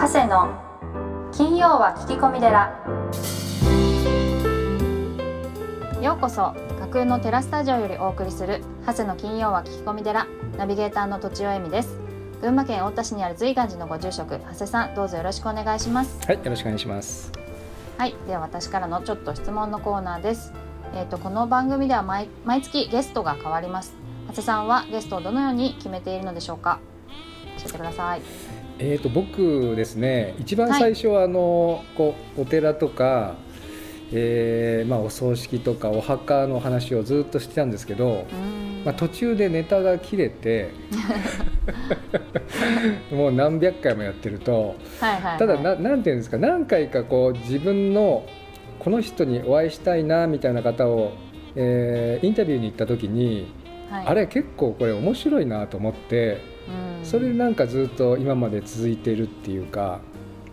長谷の金曜は聞き込み寺ようこそ架空のテラスタジオよりお送りする長谷の金曜は聞き込み寺ナビゲーターの土地尾恵美です群馬県太田市にある随願寺のご住職長谷さんどうぞよろしくお願いしますはい、よろしくお願いします。はいでは私からのちょっと質問のコーナーですえっ、とこの番組では毎毎月ゲストが変わります長谷さんはゲストをどのように決めているのでしょうか教えてくださいえっ、と僕ですね、一番最初はあの、こうお寺とか、えーまあお葬式とかお墓の話をずっとしてたんですけど、まあ途中でネタが切れて、もう何百回もやってると、はいはいはい。ただななんていうんですか、何回かこう自分のこの人にお会いしたいなみたいな方を、えーインタビューに行った時に、はい。あれ結構これ面白いなと思って。うん。それでなんかずっと今まで続いてるっていうか、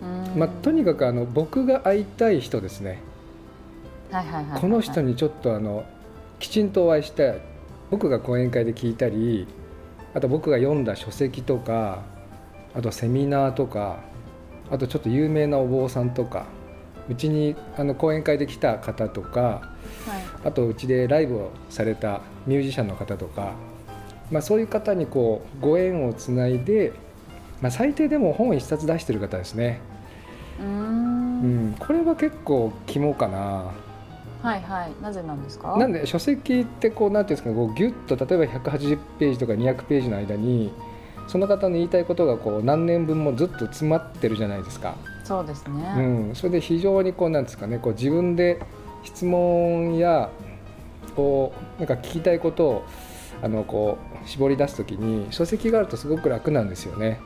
うん。まあ、とにかくあの僕が会いたい人ですね、この人にちょっとあのきちんとお会いしたい。僕が講演会で聞いたりあと僕が読んだ書籍とかあとセミナーとかあとちょっと有名なお坊さんとかうちにあの講演会で来た方とかはい。あとうちでライブをされたミュージシャンの方とか、まあ、そういう方にこうご縁をつないで、まあ、最低でも本一冊出してる方ですね、うーん。うん、これは結構肝かな。はいはい。なぜなんですか？なんで書籍ってこうなんていうんですかこうギュッと例えば180ページとか200ページの間にその方の言いたいことがこう何年分もずっと詰まってるじゃないですか、そうですうね、ん、それで非常にこうなんですかねこう自分で質問やこうなんか聞きたいことをあのこう絞り出すときに書籍があるとすごく楽なんですよね。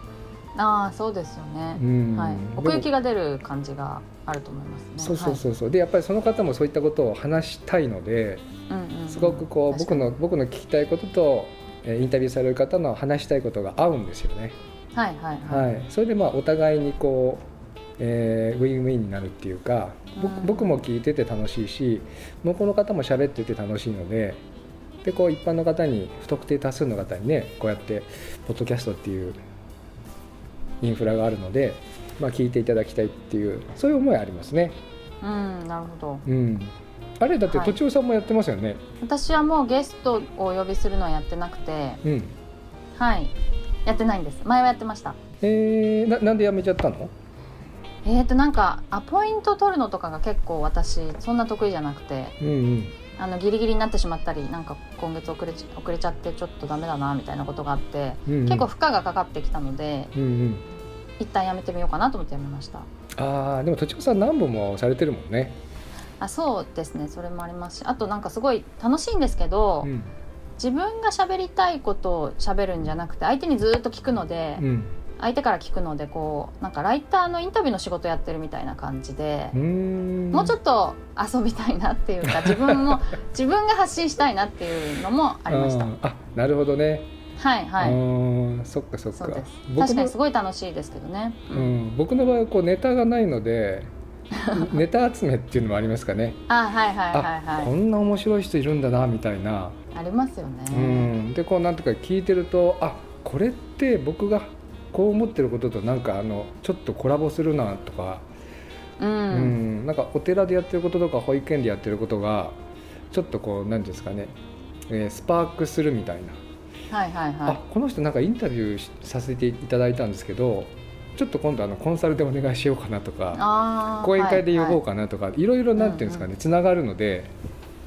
ああそうですよね、うん。はい、奥行きが出る感じがあると思いますね。そうそうそうそう、でやっぱりその方もそういったことを話したいのではいうんうんうん。すごくこう僕の僕の聞きたいこととえーインタビューされる方の話したいことが合うんですよね。はいはいはい、はい、それでまあお互いにこう、えーウィンウィンになるっていうか僕うん。僕も聞いてて楽しいし向こうの方も喋ってて楽しいのででこう一般の方に不特定多数の方にねこうやってポッドキャストっていうインフラがあるので、まあ、聞いていただきたいっていうそういう思いありますね。うんなるほど。うん、あれだってはい。とちおさんもやってますよね。私はもうゲストをお呼びするのはやってなくて。うん。はい。やってないんです。前はやってました。えー、ななんでやめちゃったの？えーとなんかアポイント取るのとかが結構私そんな得意じゃなくて。うんうんあのギリギリになってしまったりなんか今月遅れち遅れちゃってちょっとダメだなみたいなことがあって、うんうん。結構負荷がかかってきたのでうんうん。一旦やめてみようかなと思ってやめました。ああでもとちおさん何本もされてるもんね。あそうですね。それもありますしあとなんかすごい楽しいんですけど、うん。自分が喋りたいことを喋るんじゃなくて相手にずっと聞くので、うん相手から聞くのでこうなんかライターのインタビューの仕事やってるみたいな感じでもうちょっと遊びたいなっていうか 自分も自分が発信したいなっていうのもありました。うん。あなるほどね。はいはい、うんそっかそっか。確かにすごい楽しいですけどね、ううん。ん僕の場合はこうネタがないので ネタ集めっていうのもありますかね。あはいはいはいはいんな面白い人いるんだなみたいな。ありますようね、ん。でこうなんとか聞いてるとあこれって僕がこう思ってることとなんかあのちょっとコラボするなとか。うん。うん、なんかお寺でやってることとか保育園でやってることがちょっとこう何ですかね、えースパークするみたいな、はいはいはい。あこの人なんかインタビューしさせていただいたんですけどちょっと今度あのコンサルでお願いしようかなとか講演会で呼ぼうかかなとか、いろいろなんていうんですかねつながるので、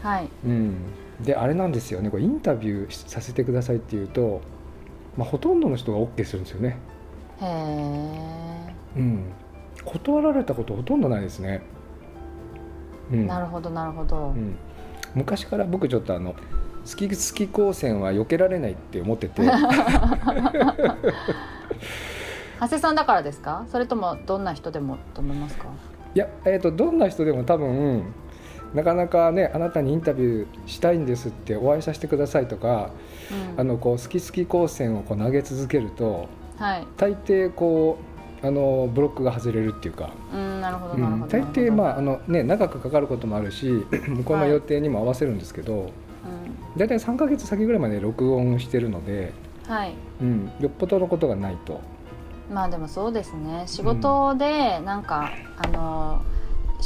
はい、うん、であれなんですよねこれインタビューさせてくださいっていうと、まあ、ほとんどの人が OK するんですよね、へえうん、断られたことほとんどないですね。うん。なるほどなるほど、うん、昔から僕ちょっとあの好き好き光線は避けられないって思ってて。長谷さんだからですか？それともどんな人でもと思いますか？いや、えー、とどんな人でも多分なかなかねあなたにインタビューしたいんですってお会いさせてくださいとか、うん。あのこう好き好き光線をこう投げ続けるとはい。大抵こうあのブロックが外れるっていうか、うんなるほどうなるほど、ん大抵まああの、ね、長くかかることもあるし 向こうの予定にも合わせるんですけど、大体3ヶ月先ぐらいまで録音してるので、うんはい。うん、よっぽどのことがないと。まあでもそうですね。仕事でなんか、あの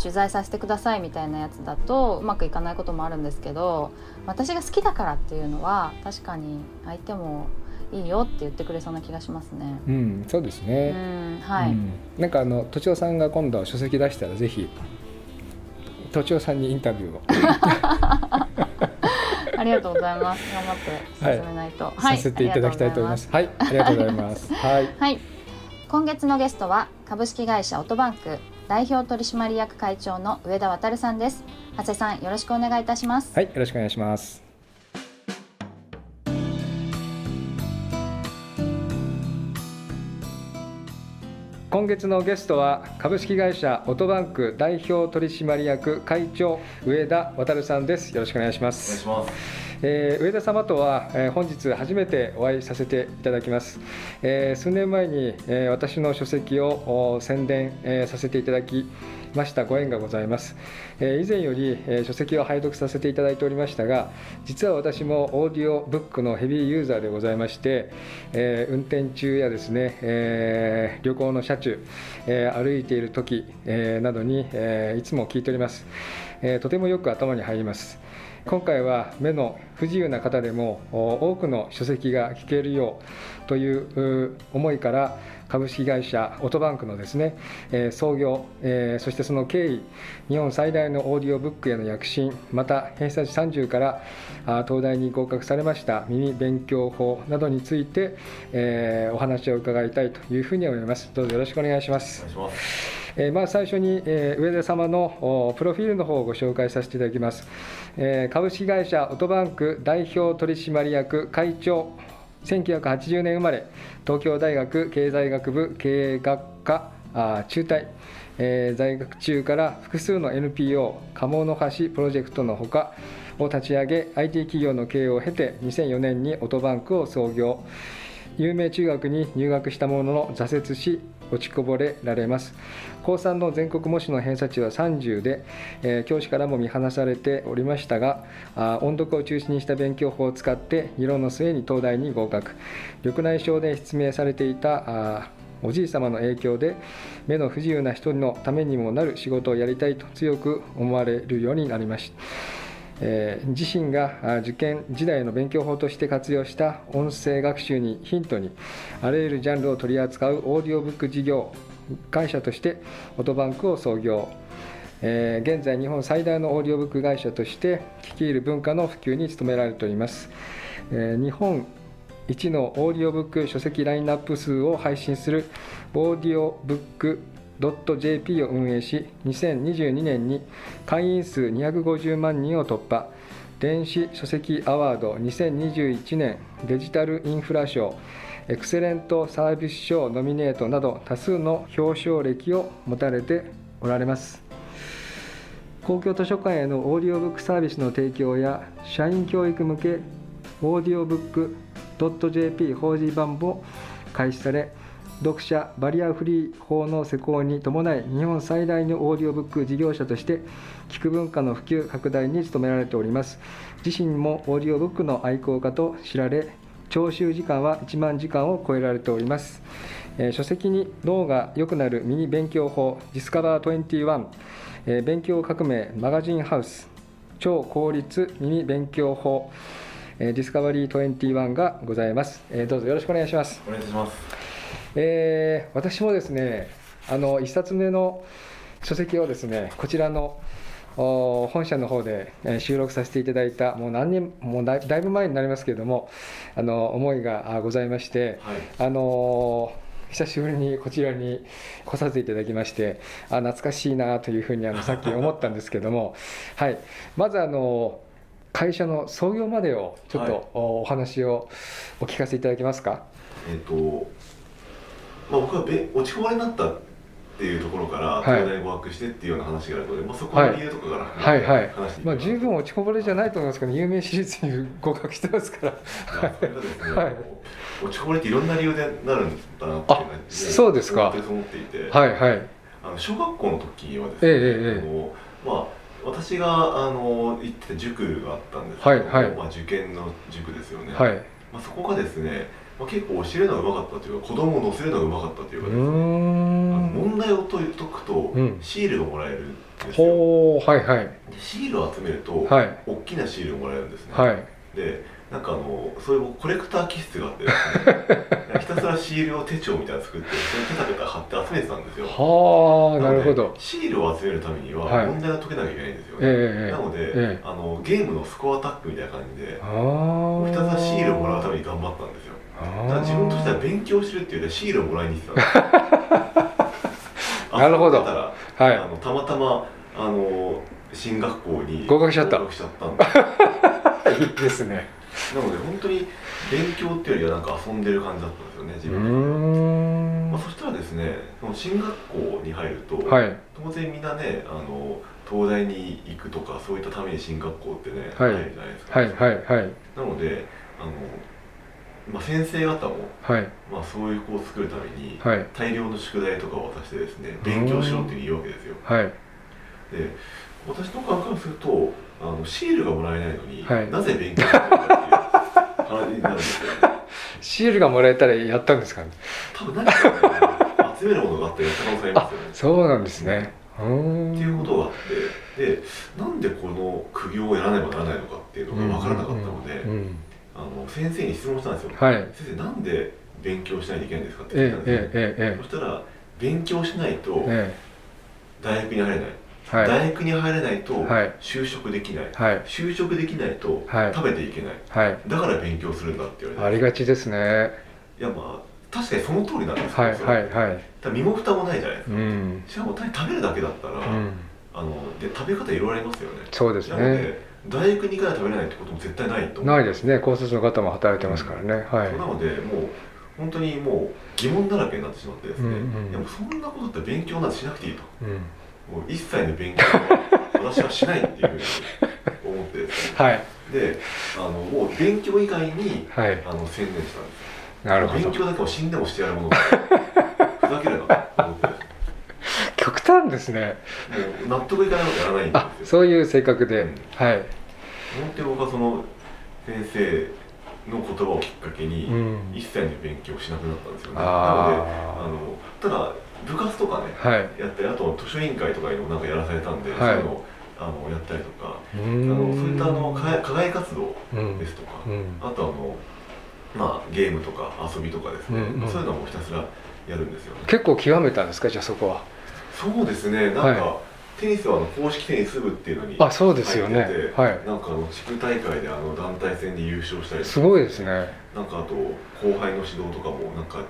取材させてくださいみたいなやつだとうまくいかないこともあるんですけど私が好きだからっていうのは確かに相手もいいよって言ってくれそうな気がしますね。うん、そうですうね。んはい、うんなんかあのとちおさんが今度書籍出したらぜひとちおさんにインタビューを、ありがとうございます。頑張って進めないと、はいさせていただきたいと思います。はい、ありがとうございます。はい、はい、今月のゲストは株式会社オトバンク代表取締役会長の上田渉さんです。長谷さんよろしくお願いいたします。はい、よろしくお願いします。今月のゲストは株式会社オトバンク代表取締役会長上田渉さんです。よろしくお願いしまお願いす。えー上田様とは、えー本日初めてお会いさせていただきます、えー数年前に、えー私の書籍を宣伝、えーさせていただきました。ご縁がございます、えー以前より、えー書籍を拝読させていただいておりましたが実は私もオーディオブックのヘビーユーザーでございまして、えー運転中やですね、えー旅行の車中、えー歩いている時、えーなどに、えーいつも聞いております、えーとてもよく頭に入ります。今回は目の不自由な方でも多くの書籍が聞けるようという思いから株式会社オトバンクのですね、え創業、えそしてその経緯日本最大のオーディオブックへの躍進また偏差値30からあ東大に合格されました耳勉強法などについて、えお話を伺いたいというふうに思いますどうぞよろしくお願いしますお願いします。えまあ、最初に、え上田様のプロフィールの方をご紹介させていただきます、え株式会社オトバンク代表取締役会長1980年生まれ東京大学経済学部経営学科あ中退、え在学中から複数の NPO 鴨の橋プロジェクトのほかを立ち上げ IT 企業の経営を経て2004年にオトバンクを創業。有名中学に入学したものの挫折し落ちこぼれられます。高3の全国模試の偏差値は30で、えー教師からも見放されておりましたがあ音読を中心にした勉強法を使って議論の末に東大に合格。緑内障で失明されていたあおじい様の影響で目の不自由な人のためにもなる仕事をやりたいと強く思われるようになりました。えー自身が受験時代の勉強法として活用した音声学習にヒントにあらゆるジャンルを取り扱うオーディオブック事業会社としてオトバンクを創業、えー現在日本最大のオーディオブック会社として聞き入る文化の普及に努められております、えー日本一のオーディオブック書籍ラインナップ数を配信するオーディオブック .jp を運営し2022年に会員数250万人を突破。電子書籍アワード2021年デジタルインフラ賞エクセレントサービス賞ノミネートなど多数の表彰歴を持たれておられます。公共図書館へのオーディオブックサービスの提供や社員教育向けオーディオブック .jp 法人版も開始され読書バリアフリー法の施行に伴い日本最大のオーディオブック事業者として聞く文化の普及拡大に努められております。自身もオーディオブックの愛好家と知られ聴取時間は1万時間を超えられております、えー書籍に脳が良くなる耳勉強法ディスカバー21、えー勉強革命マガジンハウス。超効率ミニ勉強法。ディスカバリー21がございます、えーどうぞよろしくお願いします。お願いします。えー私もですねあの1冊目の書籍をですねこちらのお本社の方でえー収録させていただいたもう何年もうだいだいぶ前になりますけれどもあの思いがあございまして、はい。あのー久しぶりにこちらに来させていただきましてあ懐かしいなというふうにあのさっき思ったんですけども、はい、まずあの会社の創業までをちょっと、はいおお話をお聞かせいただけますか？えっ、と、まあ僕はべ落ちこぼれになったっていうところからはい。東大に合格してっていうような話があるので、まあそこの理由とかから、はいはい。話してまあ。十分落ちこぼれじゃないと思いますけど有名私立に合格してますから。あそれがですね、はい。落ちこぼれっていろんな理由でなるんだなっていうのは、あそうですか。思っていて、はいはい。あの小学校の時はですね、ええええまあ私があの行ってた塾があったんですけども、はいはい。まあ受験の塾ですよね。はい。まあそこがですね、まあ、結構教えるのがうまかったというか子供を乗せるのがうまかったというかうですね、問題を解くとうん。シールがもらえるんですよ、ほうはいはい。でシールを集めると、はい。大きなシールをもらえるんですね、はい。でなんかあのそういうコレクター気質があってですね。ひたすらシールを手帳みたいなの作ってそれペタペタ貼って集めてたんですよ。はあなるほど。シールを集めるためにははい。問題を解けなきゃいけないんですよね、ええなので、ええ。あのゲームのスコアタックみたいな感じでひたすらシールをもらうためめに頑張ったんですよ。あだから自分としては勉強してるっていうよりはシールをもらいに行ってた なるほど。たらはい。あのたまたまあの進学校に合格しちゃった。合格しちゃったんですいいですね。なので本当に勉強っていうよりはなんか遊んでる感じだったんですよね自分ん。まあ、そしたらですねその進学校に入ると、はい。当然みんなねあの東大に行くとかそういったために進学校ってね、はい。入るじゃないですか、はいはいはい。なのであの、まあ、先生方も、はい。まあ、そういう子を作るために、はい。大量の宿題とかを渡してですね勉強しろって言うわけですよ。はい。で私の感からするとあのシールがもらえないのに、はい。なぜ勉強するのかっていう話になるんですよね。シールがもらえたらやったんですかね。多分何か、ね、集めるものがあってやった可能性ありますよね。そうなんですね。うーん。っていうことがあってでなんでこの苦行をやらねばならないのかっていうのが分からなかったので、うんうんあの先生に質問したんですよ、はい。先生なんで勉強しないといけないんですかってえ聞いたんですよ、ええええそしたら勉強しないとえ大学に入れない、えはい。大学に入れないとはい。就職できない、はい。就職できないとはい。食べていけない、はい。だから勉強するんだって言われて。ありがちですね。いやまあ確かにその通りなんですけど、はいはいはい。身も蓋もないじゃないですうか、ん。しかも単に食べるだけだったら、うん。あので食べ方いろいろありますよね。そうですなのねで大学に行かないと食べれないってことも絶対ないとないですね。高卒の方も働いてますからね。はい。なのでもう本当にもう疑問だらけになってしまってですね、うんうんいやもうそんなことって勉強なんてしなくていいと。うん。もう一切の勉強は私はしないっていうふうに思ってですね。はい。であのもう勉強以外にはい。あの専念したんですなるほど。勉強だけを死んでもしてやるものだふざけるな極端ですね。納得いかないことやらないんあですよ。そういう性格で。うん。はい。本当に僕はその先生の言葉をきっかけに、うん。一切の勉強をしなくなったんですよね。なのでああのただ部活とかねあはい。やったりあと図書委員会とかにもなんかやらされたんで、はい。そういうのをあのやったりとかうあのそういったあのん課外活動うんですとか、うん。あとあのまあゲームとか遊びとかですね、うんうん。そういうのもひたすらやるんですよね。結構極めたんですかじゃあそこはそうですね。なんか、はテニスはあの公式テニス部っていうのにあそうですよね。はい。なんかあの地区大会であの団体戦で優勝したりすごいですね。なんかあと後輩の指導とかもなんか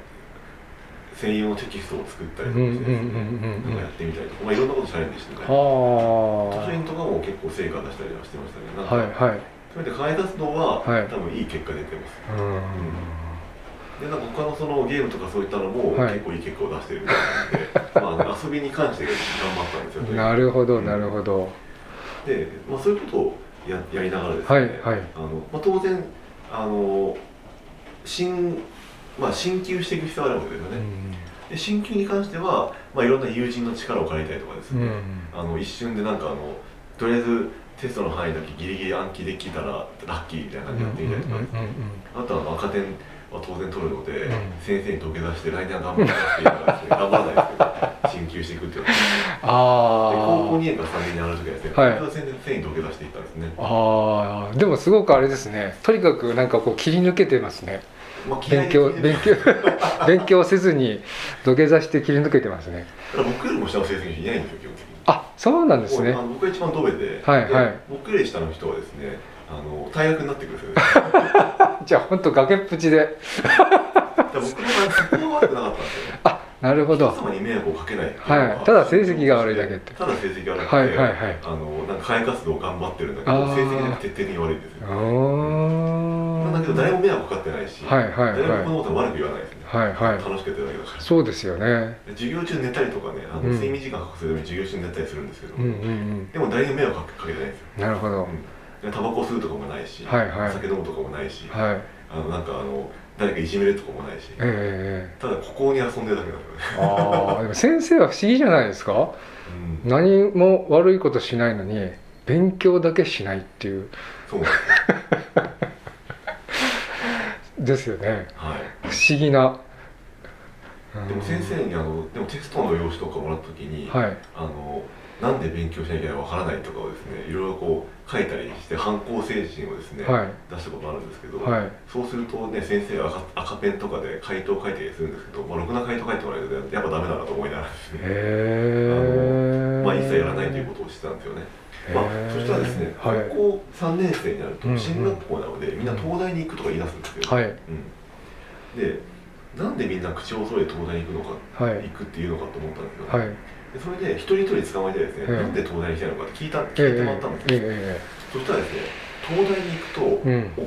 専用のテキストを作ったりとかしてなんかやってみたりとか、まあ、いろんなことチャレンジしてね図は書院とかも結構成果出したりはしてましたね。なんあか、はいはい。それで課外活動は、はい。多分いい結果出てます。うんでなんか他のそのゲームとかそういったのもはい。結構いい結果を出してるみたいなので、まあ、遊びに関して頑張ったんですよとにかくなるほどなるほど。で、まあ、そういうことをややりながらですね、はいはい。あのまあ、当然あの新、まあ、進級していく必要があるわけですよね、で進級に関しては、まあ、いろんな友人の力を借りたりとかですね、うんあの一瞬でなんかあのとりあえずテストの範囲だけギリギリ暗記できたらラッキーみたいな感じでやってみたりとか、あとはあの赤点は当然取るので、うん。先生に土下座して来年は頑張りますって言いながら頑張らないですけど進級していくっていうの で高校あ2年から3年に上がる時はですね、はい。先生に土下座していったんですね。あああでもすごくあれですね。とにかくなんかこう切り抜けてますね。まあ、勉強勉強 勉強せずに土下座して切り抜けてますね。僕よりも下の成績いないんですよ基本的に。あそうなんですね。僕が一番ドベで,、はいはい。で僕より下の人はですねあの退学になってくる じゃあ本当崖っぷちで。僕そこは悪くなかったんですよね。あなるほど。人様に迷惑をかけないはい。ただ成績が悪いだけって。ただ成績が悪くて、はいはいはい。あのなんか会活動を頑張ってるんだけど成績だけ徹底的に悪いんですよんなんだけど誰も迷惑かかってないし、はいはいはい。誰もこのこと悪く言わないですね、はいはい。楽しくやってるだけだからそうですよね。授業中寝たりとかねあのうん。睡眠時間確保するために授業中に寝たりするんですけど、うんうんうんでも誰にも迷惑かけてないんですよ、なるほど。うん、でタバコ吸うとかもないし、はいはい。酒飲むとかもないし、はい。あのなんかあの誰かいじめるとかもないし、ええただここに遊んでるだけなんですよね、ああでも先生は不思議じゃないですか？うん、何も悪いことしないのに勉強だけしないっていう。そうなんですよ。ですよね。はい。思議な。でも先生にあのでもテストの用紙とかもらった時に、はい。あのなんで勉強しなきゃわからないとかをですねいろいろこう書いたりして反抗精神をですね、はい。出したことあるんですけど、はい。そうするとね先生が赤赤ペンとかで回答を書いたりするんですけど、まあ、ろくな回答書いてもらえるとやっぱダメだなと思いながらですね、へえまあ、一切やらないということをしてたんですよね。まあ、そしたらですね、高はい。校3年生になると進学校なので、みんな東大に行くとか言い出すんですよ、はい。うん、でなんでみんな口を揃えて東大に行くのか、はい。行くっていうのかと思ったんですよ、はいでそれで一人一人捕まえてですね、ええなんで東大に行きたいのかって聞いたえ聞いてもらったんですよ、ええそしたらですね東大に行くと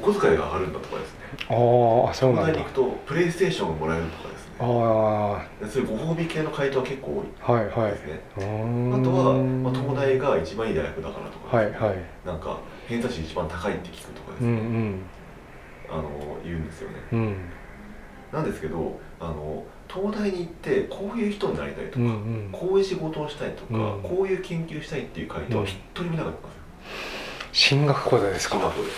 お小遣いが上がるんだとかですね。ああそうなんだ。東大に行くとプレイステーションがもらえるとかですね。ああでそういうご褒美系の回答は結構多いはいはい。ですね、あとは、まあ、東大が一番いい大学だからとかはいはい。なんか偏差値一番高いって聞くとかですうんうね、ん。あの言うんですよね。うん。なんですけどあの東大に行ってこういう人になりたいとか、うんうん。こういう仕事をしたいとか、うん。こういう研究したいっていう回答は一人もいなかったんですよ、進学校でですか？進学校で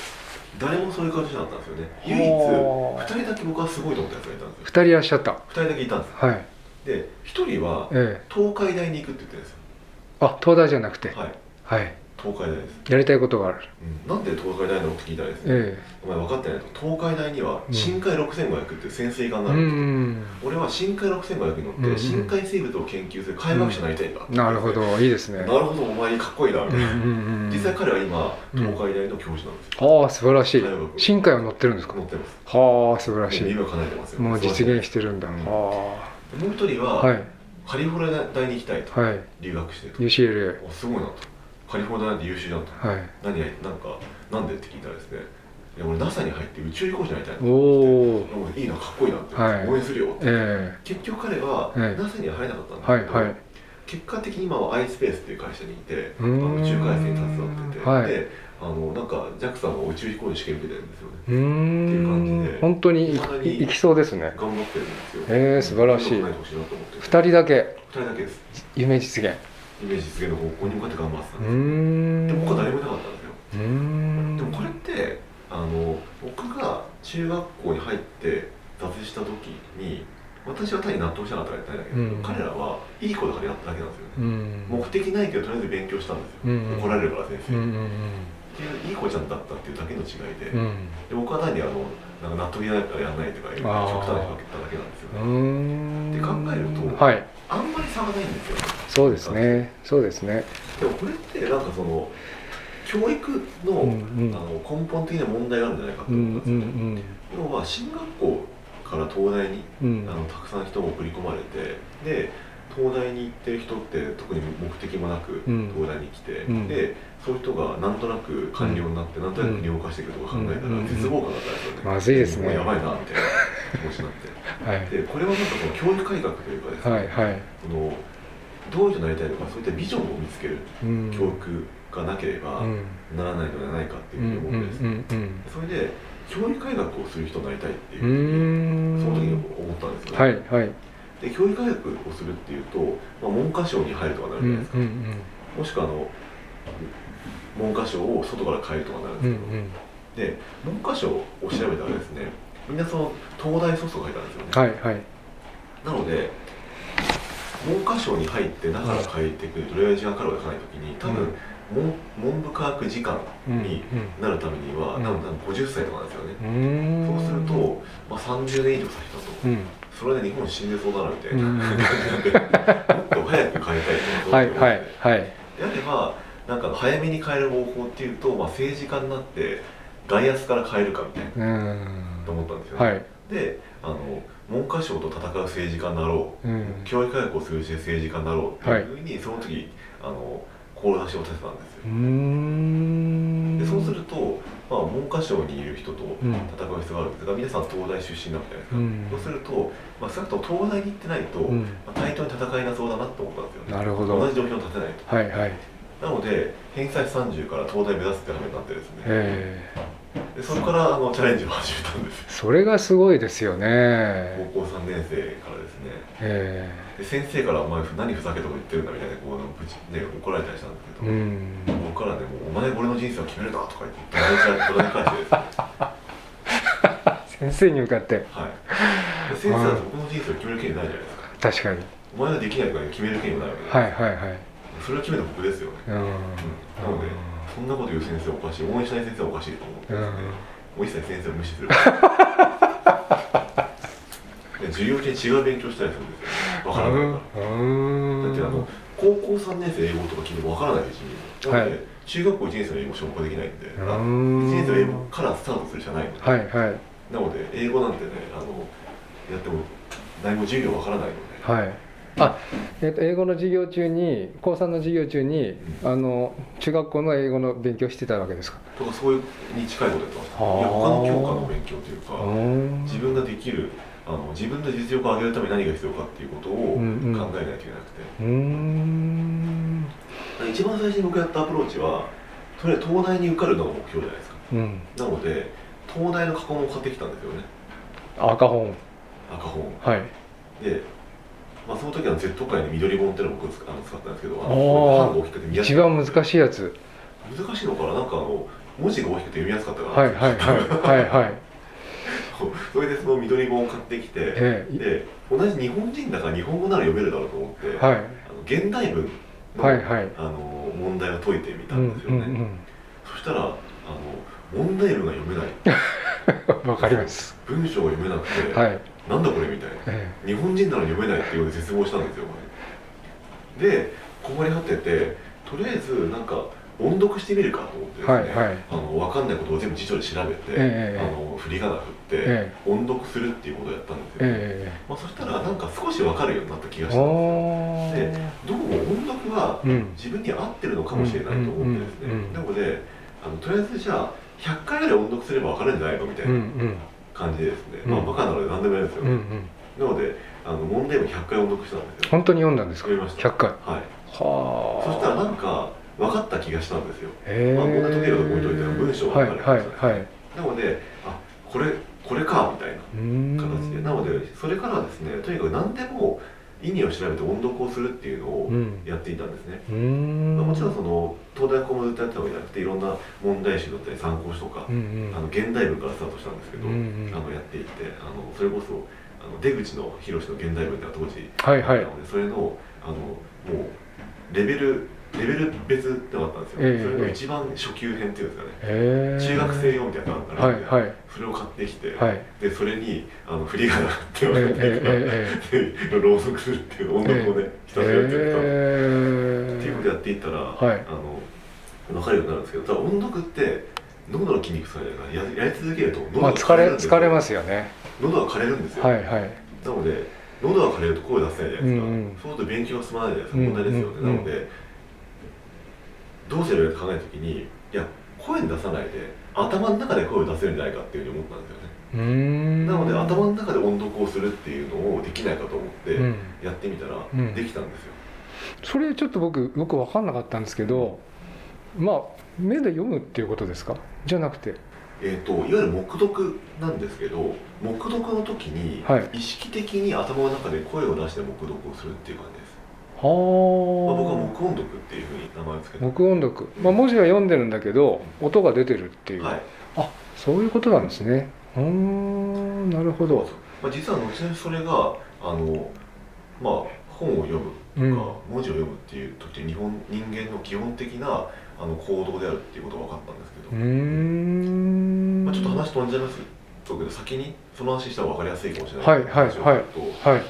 誰もそういう感じじゃなかったんですよね。唯一はあ2人だけ僕はすごいと思ったやつがいたんですよ。二人いらっしゃった。2人だけいたんですよ。はい。で1人はええ。東海大に行くって言ってるんですよ。あ東大じゃなくて。はい。はい東海大です、やりたいことがある。うん、なんで東海大なのって聞いたらですね、えお前分かってないと。東海大にはうん。深海6500っていう潜水艦えうがある、ん。俺は深海6500に乗って、うんうん。深海生物を研究する海学者になりたいんだ、なるほど。いいですね。なるほど。お前かっこいいな。みたいな、うんうんうん。実際彼は今うん東海大の教授なんですよ、ああ素晴らしい。深海を乗ってるんですか？乗ってます。はあ素晴らしい。夢を叶えてますよ。もう実現してるんだ。うんはもう一人は、あはい。カリフォルニア大に行きたいと、はい。留学してと。UCLA おすごいなとカリフォルニア大って優秀じゃんと。はい。何やなんかなんでって聞いたらですねいや俺 NASA に入って宇宙飛行士になりたいおいいなかっこいいなって、はい。応援するよって、え結局彼はええ。NASA には入れなかったんえだけど、はいはい。結果的に今は iSpace っていう会社にいてあの宇宙開発に携わってて、はい。であのなんか JAXA の宇宙飛行士試験受けてるんですよね。っていう感じで。ん本当にいきそうですね。頑張ってるんですよ。ええ素晴らしい。頑張ってほしいなと思って二人だけ。二人だけです。夢実現イメージ実現の方向に向かって頑張ってたんですん。で僕は誰もいなかったんですよ。でもこれってあの僕が中学校に入って挫折した時に私は単に納得したかったらやったんだけど、うん。彼らはいい子だからやっただけなんですよね、うん。目的ないけどとりあえず勉強したんですよ、うん怒られるから先生、いういい子ちゃんだったっていうだけの違いで,、うん。うんで僕は単にあのなんか納得いかないからやらないとかいう極端に分けただけなんですようね、ん。って考えるとはい。あんまり差がないんですよ。そうですね。そうですね。でもこれってなんかその教育の,、うんうん。あの根本的な問題があるんじゃないかとう思うんんですよね、うん要は進学校から東大にうん。あのたくさん人が送り込まれてで東大に行ってる人って特に目的もなくうん。東大に来て、うん。でそういう人がなんとなく官僚になって、なんとなく国を動かしていくとか考えたら、うん。絶望感だったんですよね、まずいですね。やばいなみたいな気持ちになって。はい。でこれはなんかその教育改革というかですね、はいはい。そのどういう人になりたいのかそういったビジョンを見つけるうん。教育がなければうん。ならないのではないかってういうふうに思うんです、んうんうんそれで教育改革をする人になりたいっていううふうにん。その時に思ったんですよね、はいはいで教育改革をするっていうと、まあ、文科省に入るとかなるうんじゃないですか、うんもしくはあの文科省を外から変えるとかなるんうんうですけど、んで文科省を調べたらですねみんなその東大卒が書いてあるんですよね、はいはい。なので文科省に入って中から変えていくどれぐらい時間かかるかわからない時に多分、文文部科学次官うんになるためには、うん。多分50歳とかなんですよね、うん。そうすると、まあ、30年以上先だと、うんそれで日本死んでそうだなみたいな、うん。もっと早く変えたいと思ってはいはいはい。であればなんか早めに変える方法っていうと、まあ、政治家になって外圧から変えるかみたいな。うん。と思ったんですよね、はい。であの文科省と戦う政治家になろう、うん。教育改革をする政治家になろう。っていうふうに、その時あの志を立てたんですよ。うーん。でそうすると、まあ、文科省にいる人とうん。戦う必要があるんですが、皆さん東大出身なわけじゃないですか、うん。そうすると、まあ、少なくとも東大に行ってないと、うん。まあ、対等に戦えなそうだなと思ったんですよね。なるほど。同じ状況に立てないと。はいはい。なので偏差値30から東大目指すって話になってですね。えでそれからあのチャレンジを始めたんですそれがすごいですよね。高校3年生からですね。えで先生から「お前何ふざけと言ってるんだ」みたいなこうぶち、ね、怒られたりしたんですけーど、うん。僕からねもう「お前俺の人生を決めるな」とか言って友達に返してですね。先生に向かって。はい。先生は僕の人生を決める権利ないじゃないですか。確かに。お前ができないとか決める権利もないわけで、はいはいはい。それを決めた僕ですよね、うん。うん、なのでそんなこと言う先生はおかしい。応援しない先生はおかしいと思ってうんもう一切先生を無視する。で授業中に違う勉強したりするんですよ。わからないから、うん。だってあの高校3年生英語とか聞いてもわからないしなので、はい。中学校1年生の英語消化できないんで、うあん1年生は英語からスタートするしかないので、はいはい。なので英語なんてねあのやっても何も授業わからないので、はいあ、えっと英語の授業中に高3の授業中にあの中学校の英語の勉強してたわけですか？とかそういうに近いことやってました。い他の教科の勉強というか、うん。自分ができるあの自分の実力を上げるために何が必要かっていうことを考うんうん。えないといけなくて、うーん。一番最初に僕やったアプローチはとりあえず東大に受かるのが目標じゃないですか。うん。なので東大の過去問を買ってきたんですよね。赤本。赤本。はい。で、まあ、その時は Z 界に緑本っていうのを僕使あの使ったんですけどあの大きくて一番難しいやつ。難しいのかな？なんかあの文字が大きくて読みやすかったからはいはいはいはいはい。それでその緑本を買ってきて、ええ。で同じ日本人だから日本語なら読めるだろうと思って、はい。あの現代文の,、はいはい。あの問題を解いてみたうんんですよね、うんうん。そしたらあの問題文が読めない。わかります。文章が読めなくて、はいなんだこれみたいな。え日本人なのに読めないっていうので絶望したんですよこれ。で困り果ててとりあえずなんか音読してみるかと思ってですね、はいはい。あの分かんないことを全部辞書で調べて、ええあの振り仮名振って、え音読するっていうことをやったんですよ、えまあ、そしたらなんか少し分かるようになった気がえしたんおです。よー。どうも音読はうん。自分に合ってるのかもしれないと思ってですね、なのであのとりあえずじゃあ100回ぐらい音読すれば分かるんじゃないのみたいうんうなん感じでですね、まあうんバカなので何でもやるんですよ、うんうん。なのであの問題文100回音読したんですよ。本当に読んだんですか？読みました。100回。はい。はあ。そしたらなんか分かった気がしたんですよ。まあいといて文章分かる気がしたんですはい。なのであこれこれかみたいな形で。なのでそれからはですねとにかく何でも意味を調べて音読をするっていうのをうん。やっていたんですね、まあもちろんその東大校もずっとやってたわけじゃなくていろんな問題集だったり参考書とか、うんうん。あの現代文からスタートしたんですけど、うんうん。あのやっていってあのそれこそあの出口の博の現代文ってのは当時はいはい。あのでそれのあのもうレベルレベル別ってのがあったんですよ、ええ。それの一番初級編っていうんですかね、へえ。中学生用みたいなのがあったので、はいはい。それを買ってきて、はい。でそれにあの振り仮名ってえ言われて、ええ え。で朗読するっていうの音読をね、ひたすらやってた、っていうことえやっていったら、はい。あの分かるようになるんですけどただ音読って喉の筋肉使うじゃないかややり続けると喉まあが疲れるんですよ。疲れますよね。喉が枯れるんですよ、はいはい。なので喉が枯れると声出せないじゃないですか、うんうん。そうすると勉強が進まないじゃないですか。うん問題ですよね、うんうん。なのでどうすればいいか考えた時にいや声に出さないで頭の中で声を出せるんじゃないかっていうふうに思ったんですよね。なので頭の中で音読をするっていうのをできないかと思ってうんやってみたらうん。できたんですよ、それちょっと僕よく分かんなかったんですけどまあ目で読むっていうことですか？じゃなくて。えー、といわゆる黙読なんですけど黙読の時にはい。意識的に頭の中で声を出して黙読をするっていう感じです、はあ、まあ、僕は黙音読っていうふうに名前を付けて黙音読、まあ、文字は読んでるんだけど音が出てるっていう、はい。あそういうことなんですね。うーんなるほど。まあ、実は後々それがあの、まあ、本を読むとか、うん。文字を読むっていう時日本人間の基本的なあの行動であるっていうことが分かったんですけど、うーん。まあ、ちょっと話飛んじゃいますけど先にその話した方が分かりやすいかもしれない。はいはい話をするとはい。あの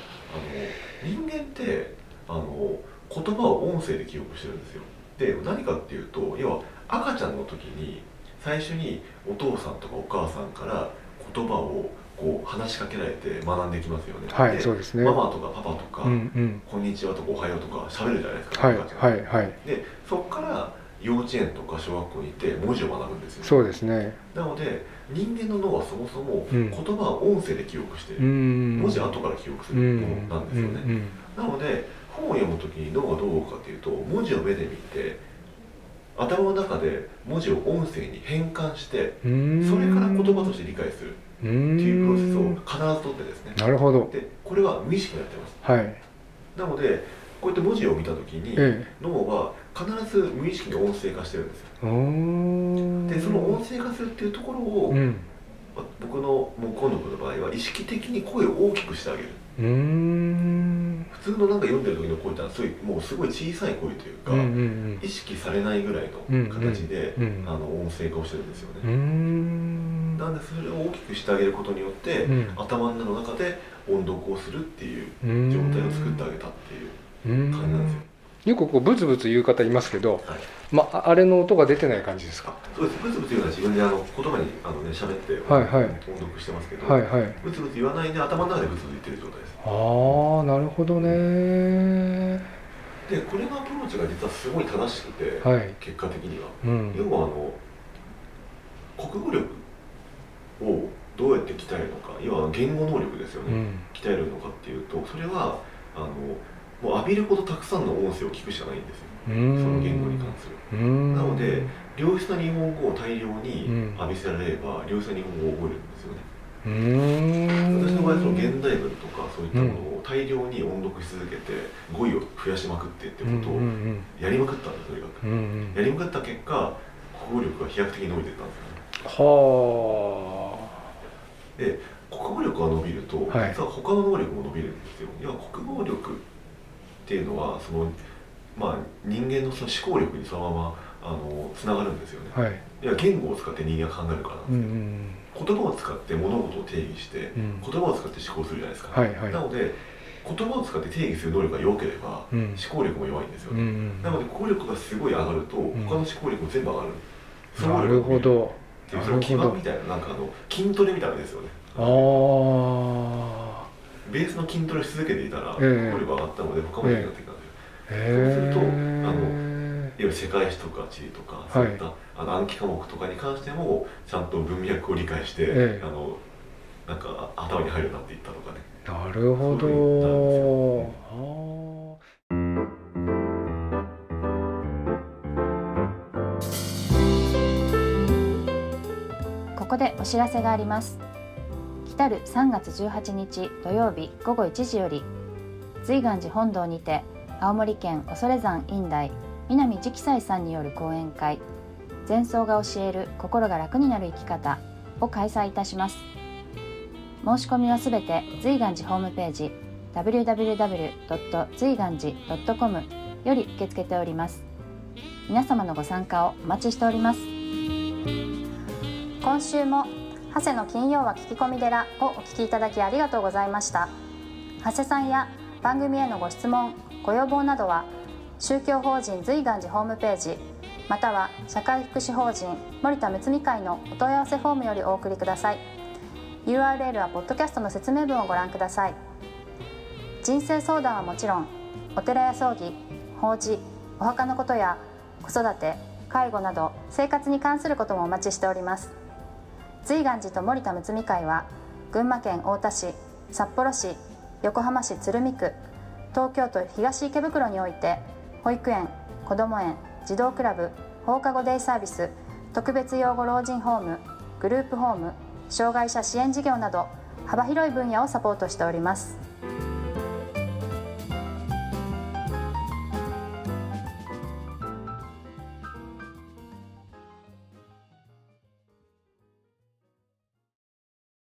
人間ってあの言葉を音声で記憶してるんですよ。で何かっていうと要は赤ちゃんの時に最初にお父さんとかお母さんから言葉をこう話しかけられて学んできますよね。はいでそうですね。ママとかパパとか、うんうん。こんにちはとかおはようとか喋るじゃないですか、はい赤ちゃん。はいはい。でそこから幼稚園とか小学校に行って文字を学ぶんですよそうですね。なので人間の脳はそもそもうん。言葉は音声で記憶してうん。文字は後から記憶すうんるものなんですよね、うんうん。なので本を読むときに脳がどう動くかというと文字を目で見て頭の中で文字を音声に変換してそれから言葉として理解するっていうプロセスを必ず取ってですね。なるほど。でこれは無意識にやってます。はい。なのでこうやって文字を見たときにえ脳は必ず無意識に音声化してるんですよ。でその音声化するっていうところをうん。僕のもう今度の場合は意識的に声を大きくしてあげるうーん。普通のなんか読んでる時の声ってのはすごいもうすごい小さい声というか、うんうん意識されないぐらいの形で、うんうんあの音声化をしてるんですよね、ん。なんでそれを大きくしてあげることによって、うん。頭の中で音読をするっていううん。状態を作ってあげたっていううん感じなんですよ、よくこうブツブツ言う方いますけど、はいまああれの音が出てない感じですか？そうです。ブツブツ言うのは自分であの言葉にあのね喋ってはいはい。音読してますけど、はいはい。ブツブツ言わないで頭の中でブツブツ言ってる状態ですああなるほどね。でこれのアプローチが実はすごい正しくて、はい。結果的には。うん。要はあの国語力をどうやって鍛えるのか要は言語能力ですよね、うん。鍛えるのかっていうとそれはあのもう浴びるほどたくさんの音声を聞くしかないんですよ。うそん。の言語に関する。うんなので良質な日本語を大量にうん。浴びせられれば良質な日本語を覚えるんですよね。私の場合その現代文とかそういったものを大量に音読し続けて語彙を増やしまくってってことをやりまくったんですとにかく。やりまくった結果国語力が飛躍的に伸びていったんですよね。はで国語力が伸びると、はい。実は他の能力も伸びるんですよ。要は国語力っていうのはそのまあ人間のその思考力にそのままあのつながるんですよね。あはい。いや言語を使って人間が考えるからなんうんうですよ、ん。言葉を使って物事を定義してうん。言葉を使って思考するじゃないですか、はいはい。なので言葉を使って定義する能力が弱ければ、うん。思考力も弱いんですようんうね、ん。なので国語力がすごい上がると、ん。他の思考力も全部上がる。なるほど。っていうその基盤みたいななんかあの筋トレみたいなのですよね。ああベースの筋トレをし続けていたら、ええ。国語力が上がったので他もできなってきた。んですよ、へえそうするとあのいわゆる世界史とか地理とかそういった、あの暗記科目とかに関してもちゃんと文脈を理解して、ええ。あのなんか頭に入るようになっていったとかね。なるほど。あここでお知らせがあります。来る3月18日土曜日午後1時より随願寺本堂にて青森県恐山院大南直斎さんによる講演会前奏が教える心が楽になる生き方を開催いたします。申し込みはすべて随願寺ホームページ www. 随願寺 .com より受け付けております。皆様のご参加をお待ちしております。今週も長谷の金曜は聞き込み寺をお聞きいただきありがとうございました。長谷さんや番組へのご質問ご要望などは宗教法人随願寺ホームページまたは社会福祉法人森田睦美会のお問い合わせフォームよりお送りください。URL はポッドキャストの説明文をご覧ください。人生相談はもちろんお寺や葬儀法事お墓のことや子育て介護など生活に関することもお待ちしております。随願寺と森田睦美会は群馬県太田市札幌市横浜市鶴見区東京都東池袋において保育園こども園児童クラブ放課後デイサービス特別養護老人ホームグループホーム障害者支援事業など幅広い分野をサポートしております。